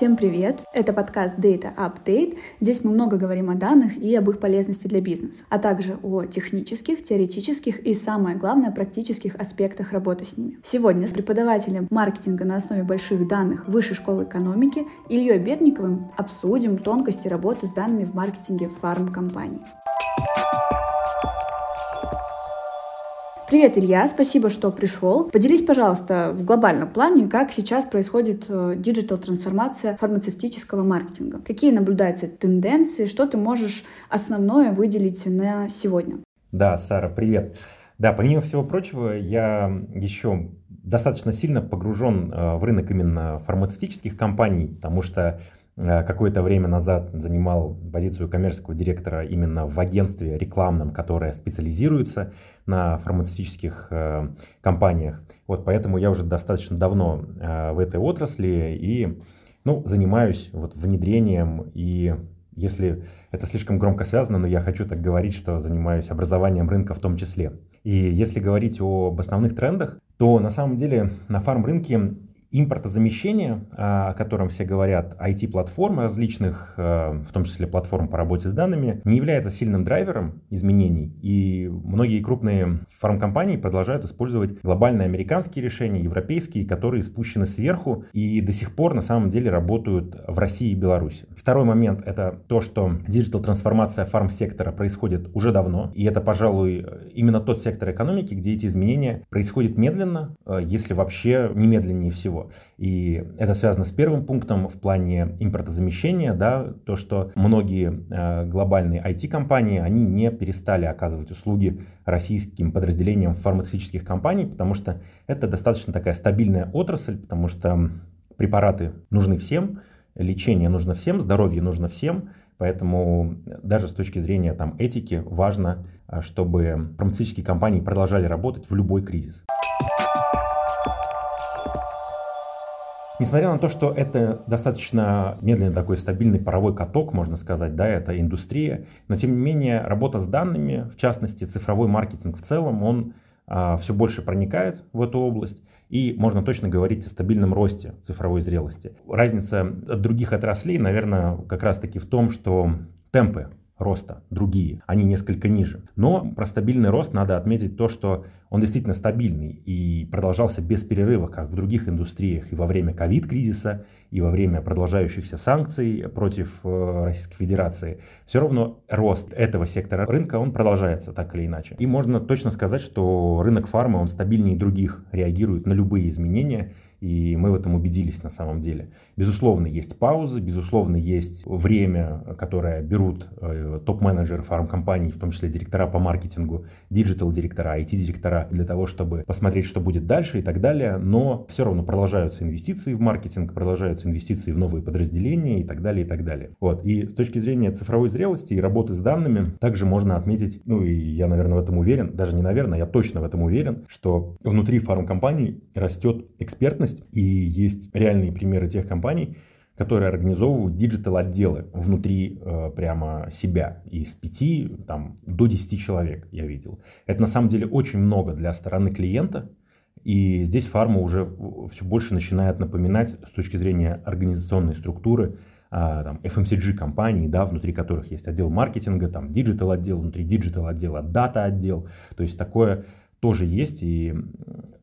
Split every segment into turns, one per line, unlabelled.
Всем привет! Это подкаст Data Update. Здесь мы много говорим о данных и об их полезности для бизнеса, а также о технических, теоретических и, самое главное, практических аспектах работы с ними. Сегодня с преподавателем маркетинга на основе больших данных Высшей школы экономики Ильей Бедниковым обсудим тонкости работы с данными в маркетинге фармкомпании. Привет, Илья, спасибо, что пришел. Поделись, пожалуйста, в глобальном плане, как сейчас происходит э, диджитал-трансформация фармацевтического маркетинга. Какие наблюдаются тенденции, что ты можешь основное выделить на сегодня?
Да, Сара, привет. Да, помимо всего прочего, я еще достаточно сильно погружен э, в рынок именно фармацевтических компаний, потому что какое-то время назад занимал позицию коммерческого директора именно в агентстве рекламном, которое специализируется на фармацевтических э, компаниях. Вот поэтому я уже достаточно давно э, в этой отрасли и ну, занимаюсь вот внедрением и если это слишком громко связано, но я хочу так говорить, что занимаюсь образованием рынка в том числе. И если говорить об основных трендах, то на самом деле на фарм-рынке Импортозамещение, о котором все говорят, IT-платформы различных, э, в том числе платформ по работе с данными, не является сильным драйвером изменений. И многие крупные фармкомпании продолжают использовать глобальные американские решения, европейские, которые спущены сверху и до сих пор на самом деле работают в России и Беларуси. Второй момент — это то, что диджитал-трансформация фарм-сектора происходит уже давно. И это, пожалуй, именно тот сектор экономики, где эти изменения происходят медленно, э, если вообще не медленнее всего. И это связано с первым пунктом в плане импортозамещения, да, то, что многие э, глобальные IT-компании, они не перестали оказывать услуги российским подразделениям фармацевтических компаний, потому что это достаточно такая стабильная отрасль, потому что препараты нужны всем, лечение нужно всем, здоровье нужно всем, поэтому даже с точки зрения там, этики важно, э, чтобы фармацевтические компании продолжали работать в любой кризис. Несмотря на то, что это достаточно медленный такой стабильный паровой каток, можно сказать, да, это индустрия, но тем не менее работа с данными, в частности цифровой маркетинг в целом, он а, все больше проникает в эту область, и можно точно говорить о стабильном росте цифровой зрелости. Разница от других отраслей, наверное, как раз-таки в том, что темпы роста другие, они несколько ниже. Но про стабильный рост надо отметить то, что он действительно стабильный и продолжался без перерыва, как в других индустриях и во время ковид-кризиса, и во время продолжающихся санкций против э, Российской Федерации. Все равно рост этого сектора рынка, он продолжается так или иначе. И можно точно сказать, что рынок фарма, он стабильнее других, реагирует на любые изменения, и мы в этом убедились на самом деле. Безусловно, есть паузы, безусловно, есть время, которое берут э, топ-менеджеры фармкомпаний, в том числе директора по маркетингу, диджитал-директора, IT-директора, для того, чтобы посмотреть, что будет дальше и так далее. Но все равно продолжаются инвестиции в маркетинг, продолжаются инвестиции в новые подразделения и так далее, и так далее. Вот. И с точки зрения цифровой зрелости и работы с данными, также можно отметить, ну и я, наверное, в этом уверен, даже не наверное, я точно в этом уверен, что внутри фармкомпаний растет экспертность, ответственность. И есть реальные примеры тех компаний, которые организовывают диджитал-отделы внутри э, прямо себя. Из пяти там, до 10 человек я видел. Это на самом деле очень много для стороны клиента. И здесь фарма уже все больше начинает напоминать с точки зрения организационной структуры а, там, FMCG компаний, да, внутри которых есть отдел маркетинга, там, диджитал отдел, внутри диджитал отдела, data отдел. То есть такое тоже есть. И,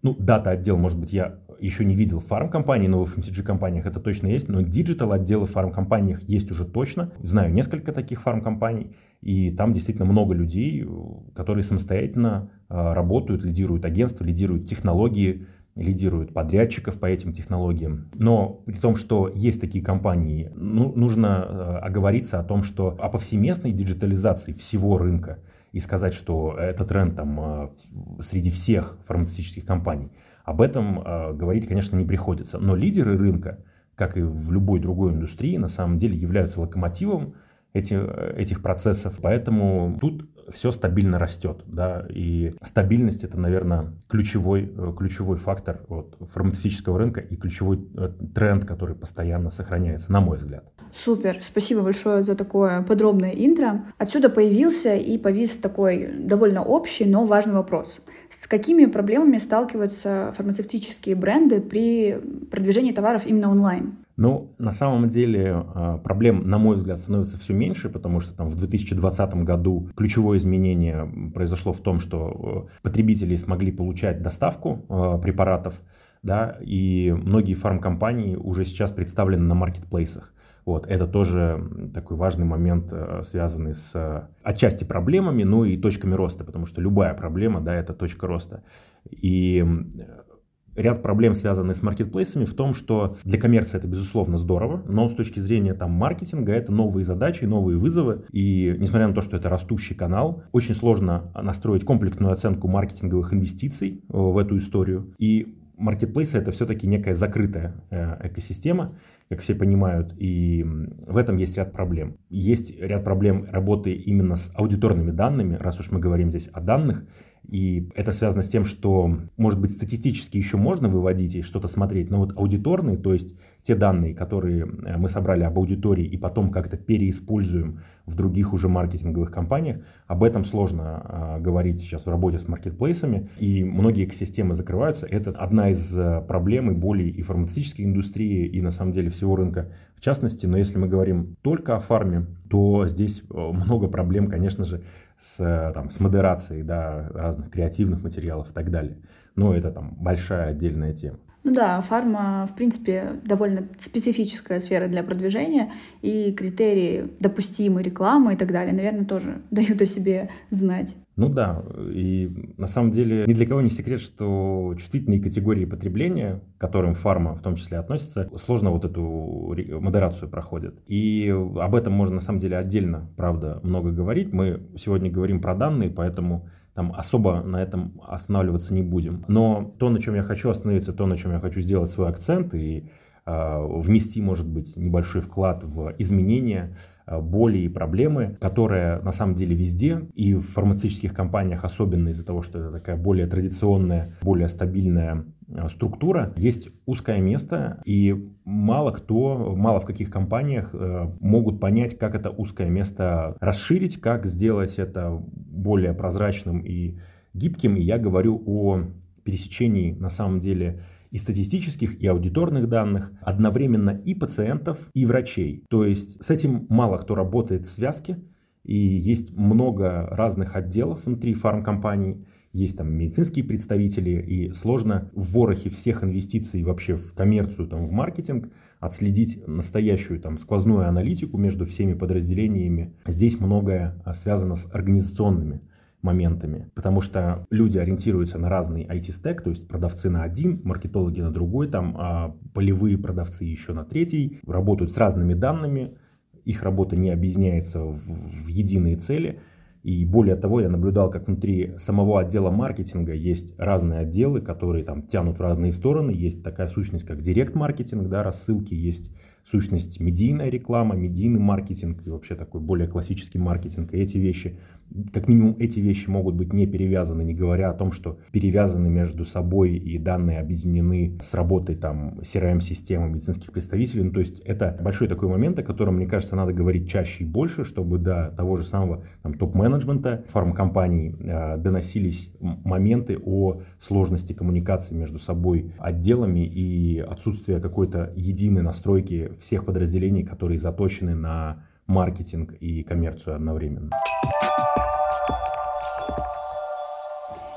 ну, data отдел, может быть, я еще не видел фарм-компаний, но в FMCG-компаниях это точно есть, но диджитал отделы в фарм-компаниях есть уже точно. Знаю несколько таких фарм-компаний, и там действительно много людей, которые самостоятельно а, работают, лидируют агентства, лидируют технологии, лидируют подрядчиков по этим технологиям. Но при том, что есть такие компании, ну, нужно а, оговориться о том, что о повсеместной диджитализации всего рынка и сказать, что это тренд там а, среди всех фармацевтических компаний, об этом э, говорить, конечно, не приходится. Но лидеры рынка, как и в любой другой индустрии, на самом деле являются локомотивом эти, этих процессов. Поэтому тут все стабильно растет, да, и стабильность это, наверное, ключевой, э, ключевой фактор вот, фармацевтического рынка и ключевой э, тренд, который постоянно сохраняется, на мой взгляд.
Супер, спасибо большое за такое подробное интро. Отсюда появился и повис такой довольно общий, но важный вопрос. С какими проблемами сталкиваются фармацевтические бренды при продвижении товаров именно онлайн?
Ну, на самом деле а, проблем, на мой взгляд, становится все меньше, потому что там в 2020 году ключевое изменение произошло в том, что э, потребители смогли получать доставку э, препаратов, да, и многие фармкомпании уже сейчас представлены на маркетплейсах. Вот, это тоже такой важный момент, э, связанный с отчасти проблемами, но и точками роста, потому что любая проблема, да, это точка роста. И ряд проблем, связанных с маркетплейсами, в том, что для коммерции это, безусловно, здорово, но с точки зрения там, маркетинга это новые задачи, новые вызовы. И несмотря на то, что это растущий канал, очень сложно настроить комплексную оценку маркетинговых инвестиций э, в эту историю. И маркетплейсы это все-таки некая закрытая э, экосистема, как все понимают, и в этом есть ряд проблем. Есть ряд проблем работы именно с аудиторными данными, раз уж мы говорим здесь о данных, и это связано с тем, что, может быть, статистически еще можно выводить и что-то смотреть, но вот аудиторные, то есть те данные, которые э, мы собрали об аудитории и потом как-то переиспользуем в других уже маркетинговых компаниях, об этом сложно а, говорить сейчас в работе с маркетплейсами. И многие экосистемы закрываются. Это одна из э, проблем и болей и фармацевтической индустрии, и на самом деле всего рынка в частности. Но если мы говорим только о фарме, то здесь э, много проблем, конечно же, с, там, с модерацией да, разных креативных материалов и так далее. Но это там большая отдельная тема.
Ну да, фарма, в принципе, довольно специфическая сфера для продвижения, и критерии допустимой рекламы и так далее, наверное, тоже дают о себе знать.
Ну да, и на самом деле ни для кого не секрет, что чувствительные категории потребления, к которым фарма в том числе относится, сложно вот эту модерацию проходят. И об этом можно на самом деле отдельно, правда, много говорить. Мы сегодня говорим про данные, поэтому там особо на этом останавливаться не будем. Но то, на чем я хочу остановиться, то, на чем я хочу сделать свой акцент и внести, может быть, небольшой вклад в изменения Э, боли и проблемы, которые на самом деле везде, и в фармацевтических компаниях, особенно из-за того, что это такая более традиционная, более стабильная э, структура, есть узкое место, и мало кто, мало в каких компаниях могут понять, как это узкое место расширить, как сделать это более прозрачным и гибким. И я говорю о пересечении, на самом деле, и статистических, и аудиторных данных, одновременно и пациентов, и врачей. То есть с этим мало кто работает в связке, и есть много разных отделов внутри фармкомпаний, есть там медицинские представители, и сложно в ворохе всех инвестиций вообще в коммерцию, там, в маркетинг отследить настоящую там сквозную аналитику между всеми подразделениями. Здесь многое а, связано с организационными моментами, потому что люди ориентируются на разный IT-стек, то есть продавцы на один, маркетологи на другой, там а полевые продавцы еще на третий, работают с разными данными, их работа не объединяется в, в единые цели, и более того, я наблюдал, как внутри самого отдела маркетинга есть разные отделы, которые там тянут в разные стороны. Есть такая сущность, как директ-маркетинг, да, рассылки, есть сущность медийная реклама, медийный маркетинг и вообще такой более классический маркетинг. И эти вещи, как минимум эти вещи могут быть не перевязаны, не говоря о том, что перевязаны между собой и данные объединены с работой там CRM-системы медицинских представителей. Ну, то есть это большой такой момент, о котором, мне кажется, надо говорить чаще и больше, чтобы до того же самого там, топ-менеджмента фармкомпаний э, доносились моменты о сложности коммуникации между собой отделами и отсутствие какой-то единой настройки всех подразделений, которые заточены на маркетинг и коммерцию одновременно.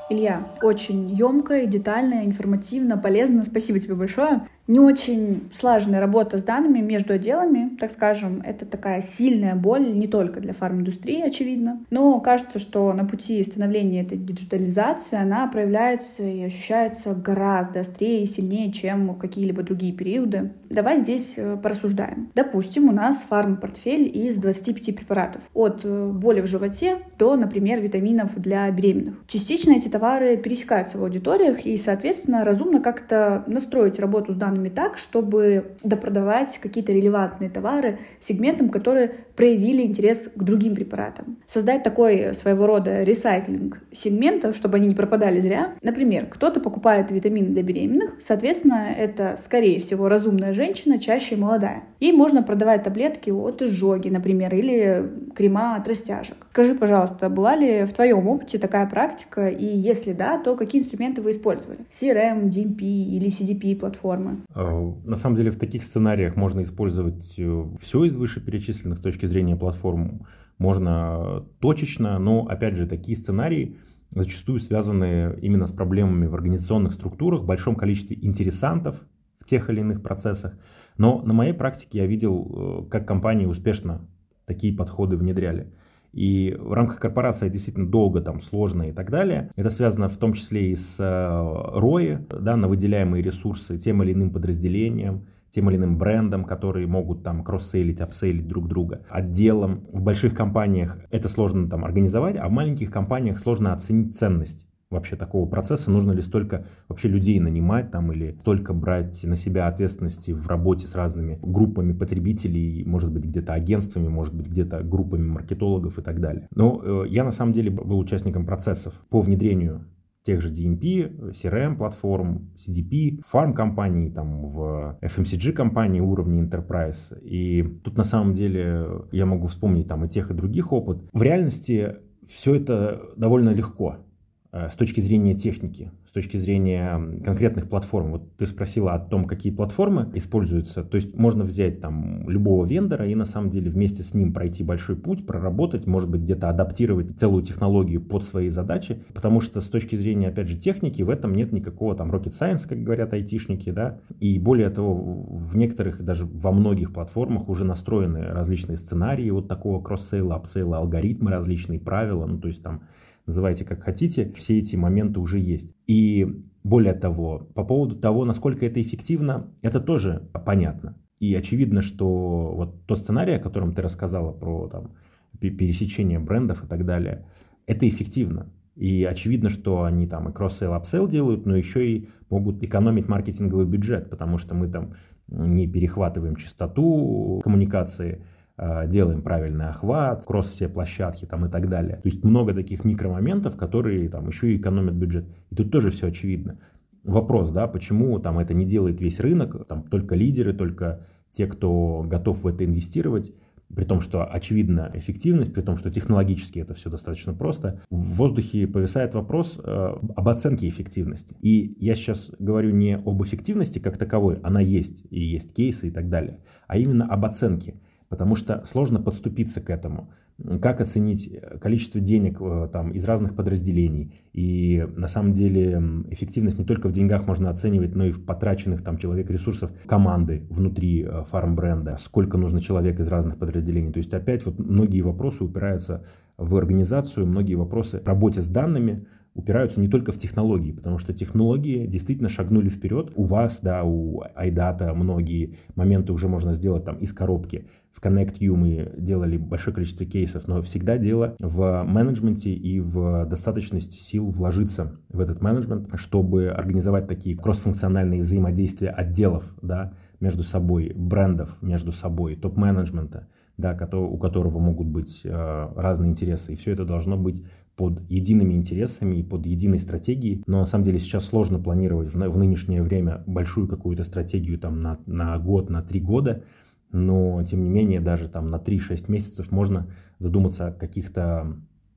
Илья, очень емко и детально, информативно, полезно. Спасибо тебе большое не очень слаженная работа с данными между отделами, так скажем, это такая сильная боль не только для фарм-индустрии, очевидно, но кажется, что на пути становления этой диджитализации она проявляется и ощущается гораздо острее и сильнее, чем какие-либо другие периоды. Давай здесь э, порассуждаем. Допустим, у нас фарм-портфель из 25 препаратов. От э, боли в животе до, например, витаминов для беременных. Частично эти товары пересекаются в аудиториях, и, соответственно, разумно как-то настроить работу с данными планами так, чтобы допродавать какие-то релевантные товары сегментам, которые проявили интерес к другим препаратам. Создать такой своего рода ресайклинг сегментов, чтобы они не пропадали зря. Например, кто-то покупает витамины для беременных, соответственно, это, скорее всего, разумная женщина, чаще молодая. Ей можно продавать таблетки от изжоги, например, или крема от растяжек. Скажи, пожалуйста, была ли в твоем опыте такая практика, и если да, то какие инструменты вы использовали? CRM, DMP или CDP платформы?
Э, на самом деле в таких сценариях можно использовать э, все из вышеперечисленных с точки зрения платформ. Можно точечно, но опять же такие сценарии зачастую связаны именно с проблемами в организационных структурах, в большом количестве интересантов в тех или иных процессах. Но на моей практике я видел, как компании успешно такие подходы внедряли. И в рамках корпорации действительно долго, там, сложно и так далее. Это связано в том числе и с ROI, э, да, на выделяемые ресурсы тем или иным подразделениям, тем или иным брендам, которые могут там кросс-сейлить, апсейлить друг друга. Отделом в больших компаниях это сложно там организовать, а в маленьких компаниях сложно оценить ценность вообще такого процесса, нужно ли столько вообще людей нанимать там или только брать на себя ответственности в работе с разными группами потребителей, может быть где-то агентствами, может быть где-то группами маркетологов и так далее. Но э, я на самом деле был участником процессов по внедрению тех же DMP, CRM-платформ, CDP, фарм-компаний, там, в FMCG-компании уровня Enterprise. И тут на самом деле я могу вспомнить там и тех, и других опыт. В реальности все это довольно легко. Э, с точки зрения техники, с точки зрения конкретных платформ. Вот ты спросила о том, какие платформы используются. То есть можно взять там любого вендора и на самом деле вместе с ним пройти большой путь, проработать, может быть где-то адаптировать целую технологию под свои задачи, потому что с точки зрения, опять же, техники в этом нет никакого там rocket science, как говорят айтишники, да, и более того, в некоторых, даже во многих платформах уже настроены различные сценарии вот такого кросс-сейла, апсейла, алгоритмы различные, правила, ну то есть там называйте как хотите, все эти моменты уже есть. И более того, по поводу того, насколько это эффективно, это тоже понятно. И очевидно, что вот тот сценарий, о котором ты рассказала про там, пересечение брендов и так далее, это эффективно. И очевидно, что они там и кросс-сейл, апсейл делают, но еще и могут экономить маркетинговый бюджет, потому что мы там не перехватываем частоту коммуникации, делаем правильный охват, кросс все площадки там и так далее. То есть много таких микромоментов, которые там еще и экономят бюджет. И тут тоже все очевидно. Вопрос, да, почему там это не делает весь рынок, там только лидеры, только те, кто готов в это инвестировать, при том, что очевидна эффективность, при том, что технологически это все достаточно просто, в воздухе повисает вопрос э, об оценке эффективности. И я сейчас говорю не об эффективности как таковой, она есть, и есть кейсы и так далее, а именно об оценке потому что сложно подступиться к этому. Как оценить количество денег э, там, из разных подразделений? И на самом деле эффективность не только в деньгах можно оценивать, но и в потраченных там человек ресурсов команды внутри э, фарм-бренда. Сколько нужно человек из разных подразделений? То есть опять вот многие вопросы упираются в организацию, многие вопросы в работе с данными, упираются не только в технологии, потому что технологии действительно шагнули вперед. У вас, да, у iData многие моменты уже можно сделать там из коробки. В Connect.U мы делали большое количество кейсов, но всегда дело в менеджменте и в достаточности сил вложиться в этот менеджмент, чтобы организовать такие кроссфункциональные взаимодействия отделов, да, между собой, брендов между собой, топ-менеджмента, да, у которого могут быть э, разные интересы. И все это должно быть под едиными интересами и под единой стратегией. Но на самом деле сейчас сложно планировать в, в нынешнее время большую какую-то стратегию там на, на год, на три года. Но, тем не менее, даже там на 3-6 месяцев можно задуматься о каких-то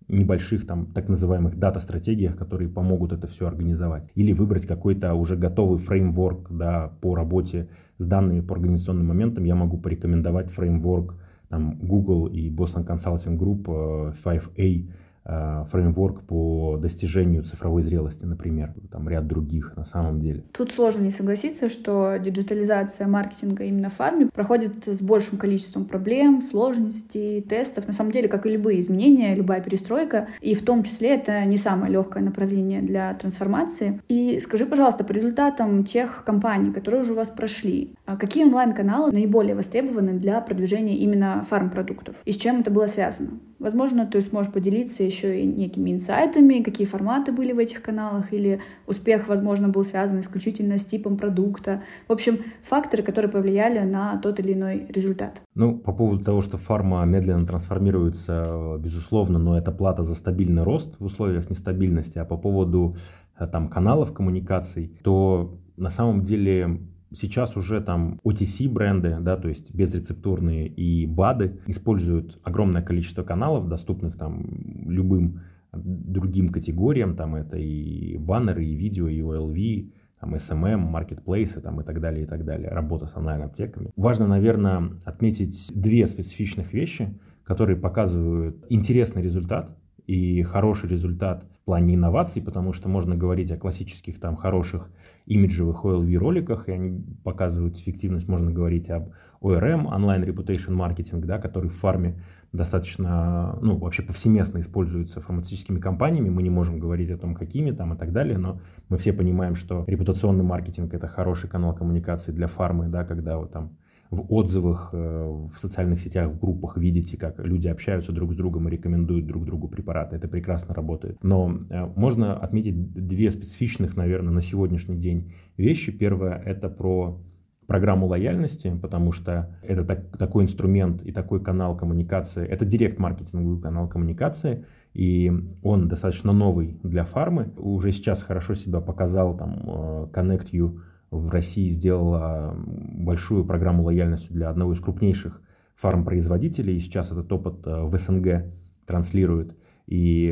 небольших там так называемых дата-стратегиях, которые помогут это все организовать. Или выбрать какой-то уже готовый фреймворк да, по работе с данными по организационным моментам. Я могу порекомендовать фреймворк там, Google и Boston Consulting Group 5A, э, фреймворк по достижению цифровой зрелости, например, там ряд других на самом деле.
Тут сложно не согласиться, что диджитализация маркетинга именно в фарме проходит с большим количеством проблем, сложностей, тестов. На самом деле, как и любые изменения, любая перестройка, и в том числе это не самое легкое направление для трансформации. И скажи, пожалуйста, по результатам тех компаний, которые уже у вас прошли, какие онлайн-каналы наиболее востребованы для продвижения именно фарм-продуктов? И с чем это было связано? Возможно, ты сможешь поделиться еще и некими инсайтами, какие форматы были в этих каналах, или успех, возможно, был связан исключительно с типом продукта. В общем, факторы, которые повлияли на тот или иной результат.
Ну, по поводу того, что фарма медленно трансформируется, безусловно, но это плата за стабильный рост в условиях нестабильности. А по поводу э, там каналов коммуникаций, то на самом деле Сейчас уже там OTC бренды, да, то есть безрецептурные и БАДы используют огромное количество каналов, доступных там любым другим категориям, там это и баннеры, и видео, и OLV, там SMM, маркетплейсы там, и так далее, и так далее, работа с онлайн-аптеками. Важно, наверное, отметить две специфичных вещи, которые показывают интересный результат и хороший результат в плане инноваций, потому что можно говорить о классических там хороших имиджевых OLV роликах, и они показывают эффективность, можно говорить об ORM, Online Reputation Marketing, да, который в фарме достаточно, ну, вообще повсеместно используется фармацевтическими компаниями, мы не можем говорить о том, какими там и так далее, но мы все понимаем, что репутационный маркетинг это хороший канал коммуникации для фармы, да, когда вот там в отзывах, э, в социальных сетях, в группах видите, как люди общаются друг с другом и рекомендуют друг другу препараты. Это прекрасно работает. Но э, можно отметить две специфичных, наверное, на сегодняшний день вещи. Первое – это про программу лояльности, потому что это так, такой инструмент и такой канал коммуникации, это директ-маркетинговый канал коммуникации, и он достаточно новый для фармы. Уже сейчас хорошо себя показал там э, Connect You в России сделала большую программу лояльности для одного из крупнейших фармпроизводителей. И сейчас этот опыт э, в СНГ транслирует. И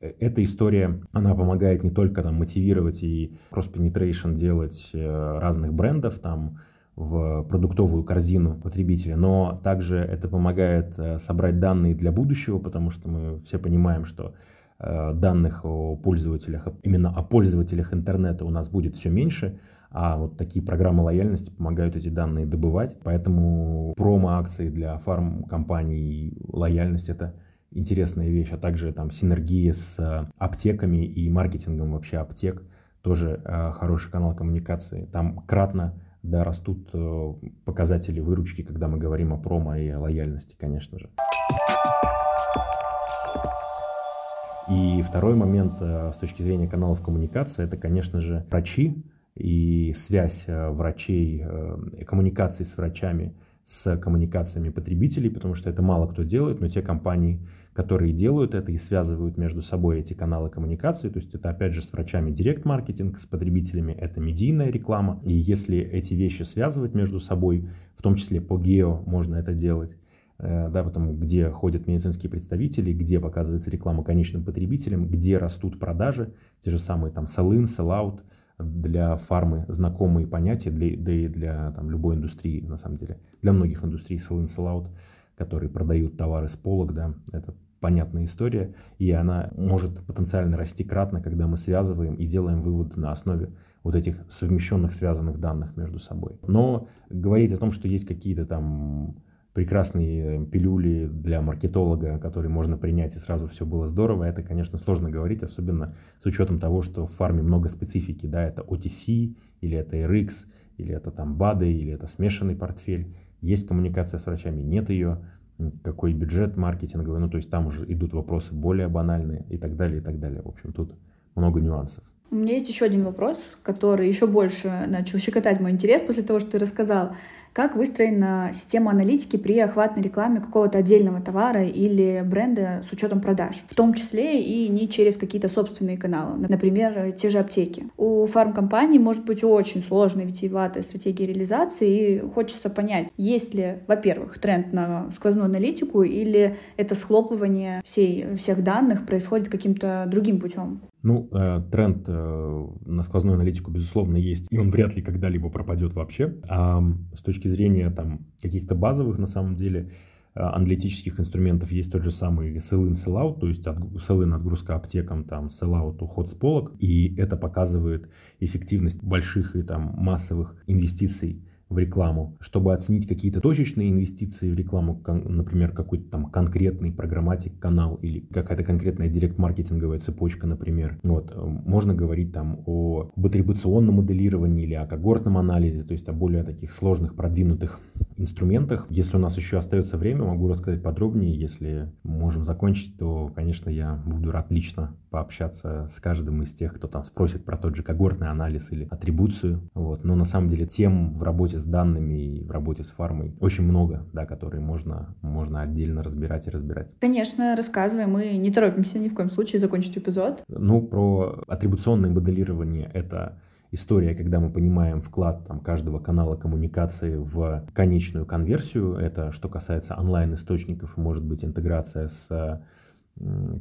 э, эта история, она помогает не только там, мотивировать и cross-penetration делать э, разных брендов там, в продуктовую корзину потребителя, но также это помогает собрать данные для будущего, потому что мы все понимаем, что данных о пользователях, именно о пользователях интернета у нас будет все меньше, а вот такие программы лояльности помогают эти данные добывать. Поэтому промо-акции для фарм-компаний лояльность – это интересная вещь, а также там синергия с э, аптеками и маркетингом вообще аптек тоже э, хороший канал коммуникации. Там кратно да, растут э, показатели выручки, когда мы говорим о промо и лояльности, конечно же. И второй момент с точки зрения каналов коммуникации, это, конечно же, врачи, и связь э, врачей, э, коммуникации с врачами с коммуникациями потребителей, потому что это мало кто делает, но те компании, которые делают это и связывают между собой эти каналы коммуникации, то есть это опять же с врачами директ-маркетинг, с потребителями это медийная реклама, и если эти вещи связывать между собой, в том числе по гео можно это делать, э, да, потому где ходят медицинские представители, где показывается реклама конечным потребителям, где растут продажи, те же самые там sell-in, sell-out, для фармы знакомые понятия, для, да и для там, любой индустрии, на самом деле. Для многих индустрий sell-in, sell-out, которые продают товары с полок, да, это понятная история, и она может потенциально расти кратно, когда мы связываем и делаем выводы на основе вот этих совмещенных, связанных данных между собой. Но говорить о том, что есть какие-то там прекрасные пилюли для маркетолога, которые можно принять, и сразу все было здорово, это, конечно, сложно говорить, особенно с учетом того, что в фарме много специфики, да, это OTC, или это RX, или это там БАДы, или это смешанный портфель, есть коммуникация с врачами, нет ее, какой бюджет маркетинговый, ну, то есть там уже идут вопросы более банальные и так далее, и так далее. В общем, тут много нюансов.
У меня есть еще один вопрос, который еще больше начал щекотать мой интерес после того, что ты рассказал. Как выстроена система аналитики при охватной рекламе какого-то отдельного товара или бренда с учетом продаж? В том числе и не через какие-то собственные каналы, например, те же аптеки. У фармкомпаний может быть очень сложная витиеватая стратегия реализации, и хочется понять, есть ли, во-первых, тренд на сквозную аналитику или это схлопывание всей, всех данных происходит каким-то другим путем?
Ну, э, тренд э, на сквозную аналитику, безусловно, есть, и он вряд ли когда-либо пропадет вообще. А с точки зрения там каких-то базовых, на самом деле, э, аналитических инструментов есть тот же самый sell-in, sell-out, то есть от, sell-in отгрузка аптекам, там sell-out уход с полок, и это показывает эффективность больших и там массовых инвестиций в рекламу, чтобы оценить какие-то точечные инвестиции в рекламу, например, какой-то там конкретный программатик канал или какая-то конкретная директ-маркетинговая цепочка, например. Вот, можно говорить там о атрибуционном моделировании или о когортном анализе, то есть о более таких сложных, продвинутых инструментах. Если у нас еще остается время, могу рассказать подробнее. Если можем закончить, то, конечно, я буду рад лично пообщаться с каждым из тех, кто там спросит про тот же когортный анализ или атрибуцию. Вот. Но на самом деле тем в работе с данными и в работе с фармой очень много, да, которые можно, можно отдельно разбирать и разбирать.
Конечно, рассказывай, мы не торопимся ни в коем случае закончить эпизод.
Ну, про атрибуционное моделирование — это история, когда мы понимаем вклад там, каждого канала коммуникации в конечную конверсию. Это что касается онлайн-источников, может быть интеграция с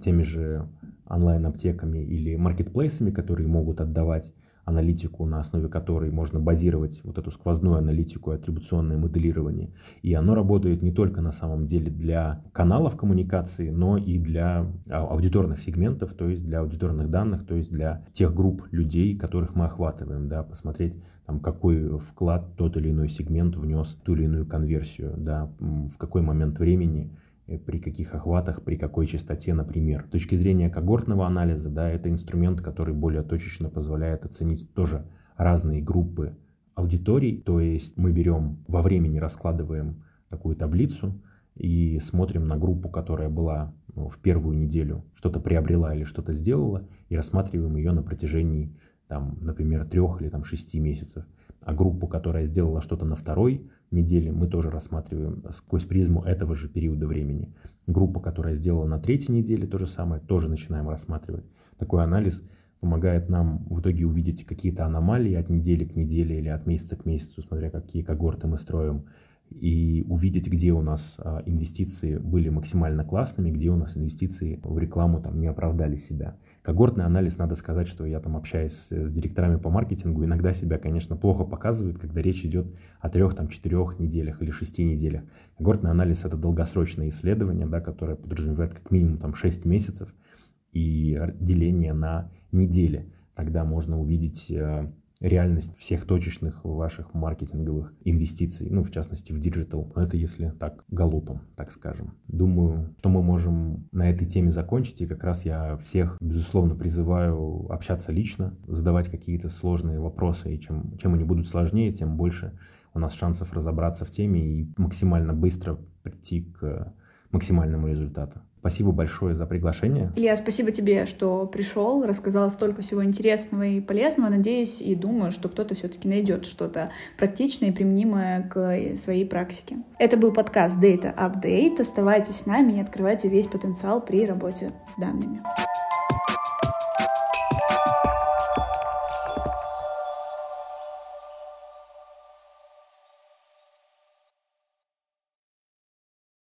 теми же онлайн-аптеками или маркетплейсами, которые могут отдавать аналитику, на основе которой можно базировать вот эту сквозную аналитику, атрибуционное моделирование. И оно работает не только на самом деле для каналов коммуникации, но и для аудиторных сегментов, то есть для аудиторных данных, то есть для тех групп людей, которых мы охватываем, да, посмотреть, там, какой вклад тот или иной сегмент внес ту или иную конверсию, да, в какой момент времени при каких охватах, при какой частоте, например. С точки зрения когортного анализа, да, это инструмент, который более точечно позволяет оценить тоже разные группы аудиторий, то есть мы берем во времени, раскладываем такую таблицу и смотрим на группу, которая была ну, в первую неделю, что-то приобрела или что-то сделала, и рассматриваем ее на протяжении, там, например, трех или там, шести месяцев. А группу, которая сделала что-то на второй неделе, мы тоже рассматриваем сквозь призму этого же периода времени. Группа, которая сделала на третьей неделе то же самое, тоже начинаем рассматривать. Такой анализ помогает нам в итоге увидеть какие-то аномалии от недели к неделе или от месяца к месяцу, смотря какие когорты мы строим, и увидеть, где у нас а, инвестиции были максимально классными, где у нас инвестиции в рекламу там не оправдали себя. Когортный анализ, надо сказать, что я там общаюсь с, директорами по маркетингу, иногда себя, конечно, плохо показывает, когда речь идет о трех, там, четырех неделях или шести неделях. Когортный анализ — это долгосрочное исследование, да, которое подразумевает как минимум там шесть месяцев и деление на недели. Тогда можно увидеть э, реальность всех точечных ваших маркетинговых инвестиций, ну, в частности, в диджитал. Это если так галопом, так скажем. Думаю, что мы можем на этой теме закончить, и как раз я всех, безусловно, призываю общаться лично, задавать какие-то сложные вопросы, и чем, чем они будут сложнее, тем больше у нас шансов разобраться в теме и максимально быстро прийти к максимальному результату. Спасибо большое за приглашение.
Илья, спасибо тебе, что пришел, рассказал столько всего интересного и полезного. Надеюсь и думаю, что кто-то все-таки найдет что-то практичное и применимое к своей практике. Это был подкаст Data Update. Оставайтесь с нами и открывайте весь потенциал при работе с данными.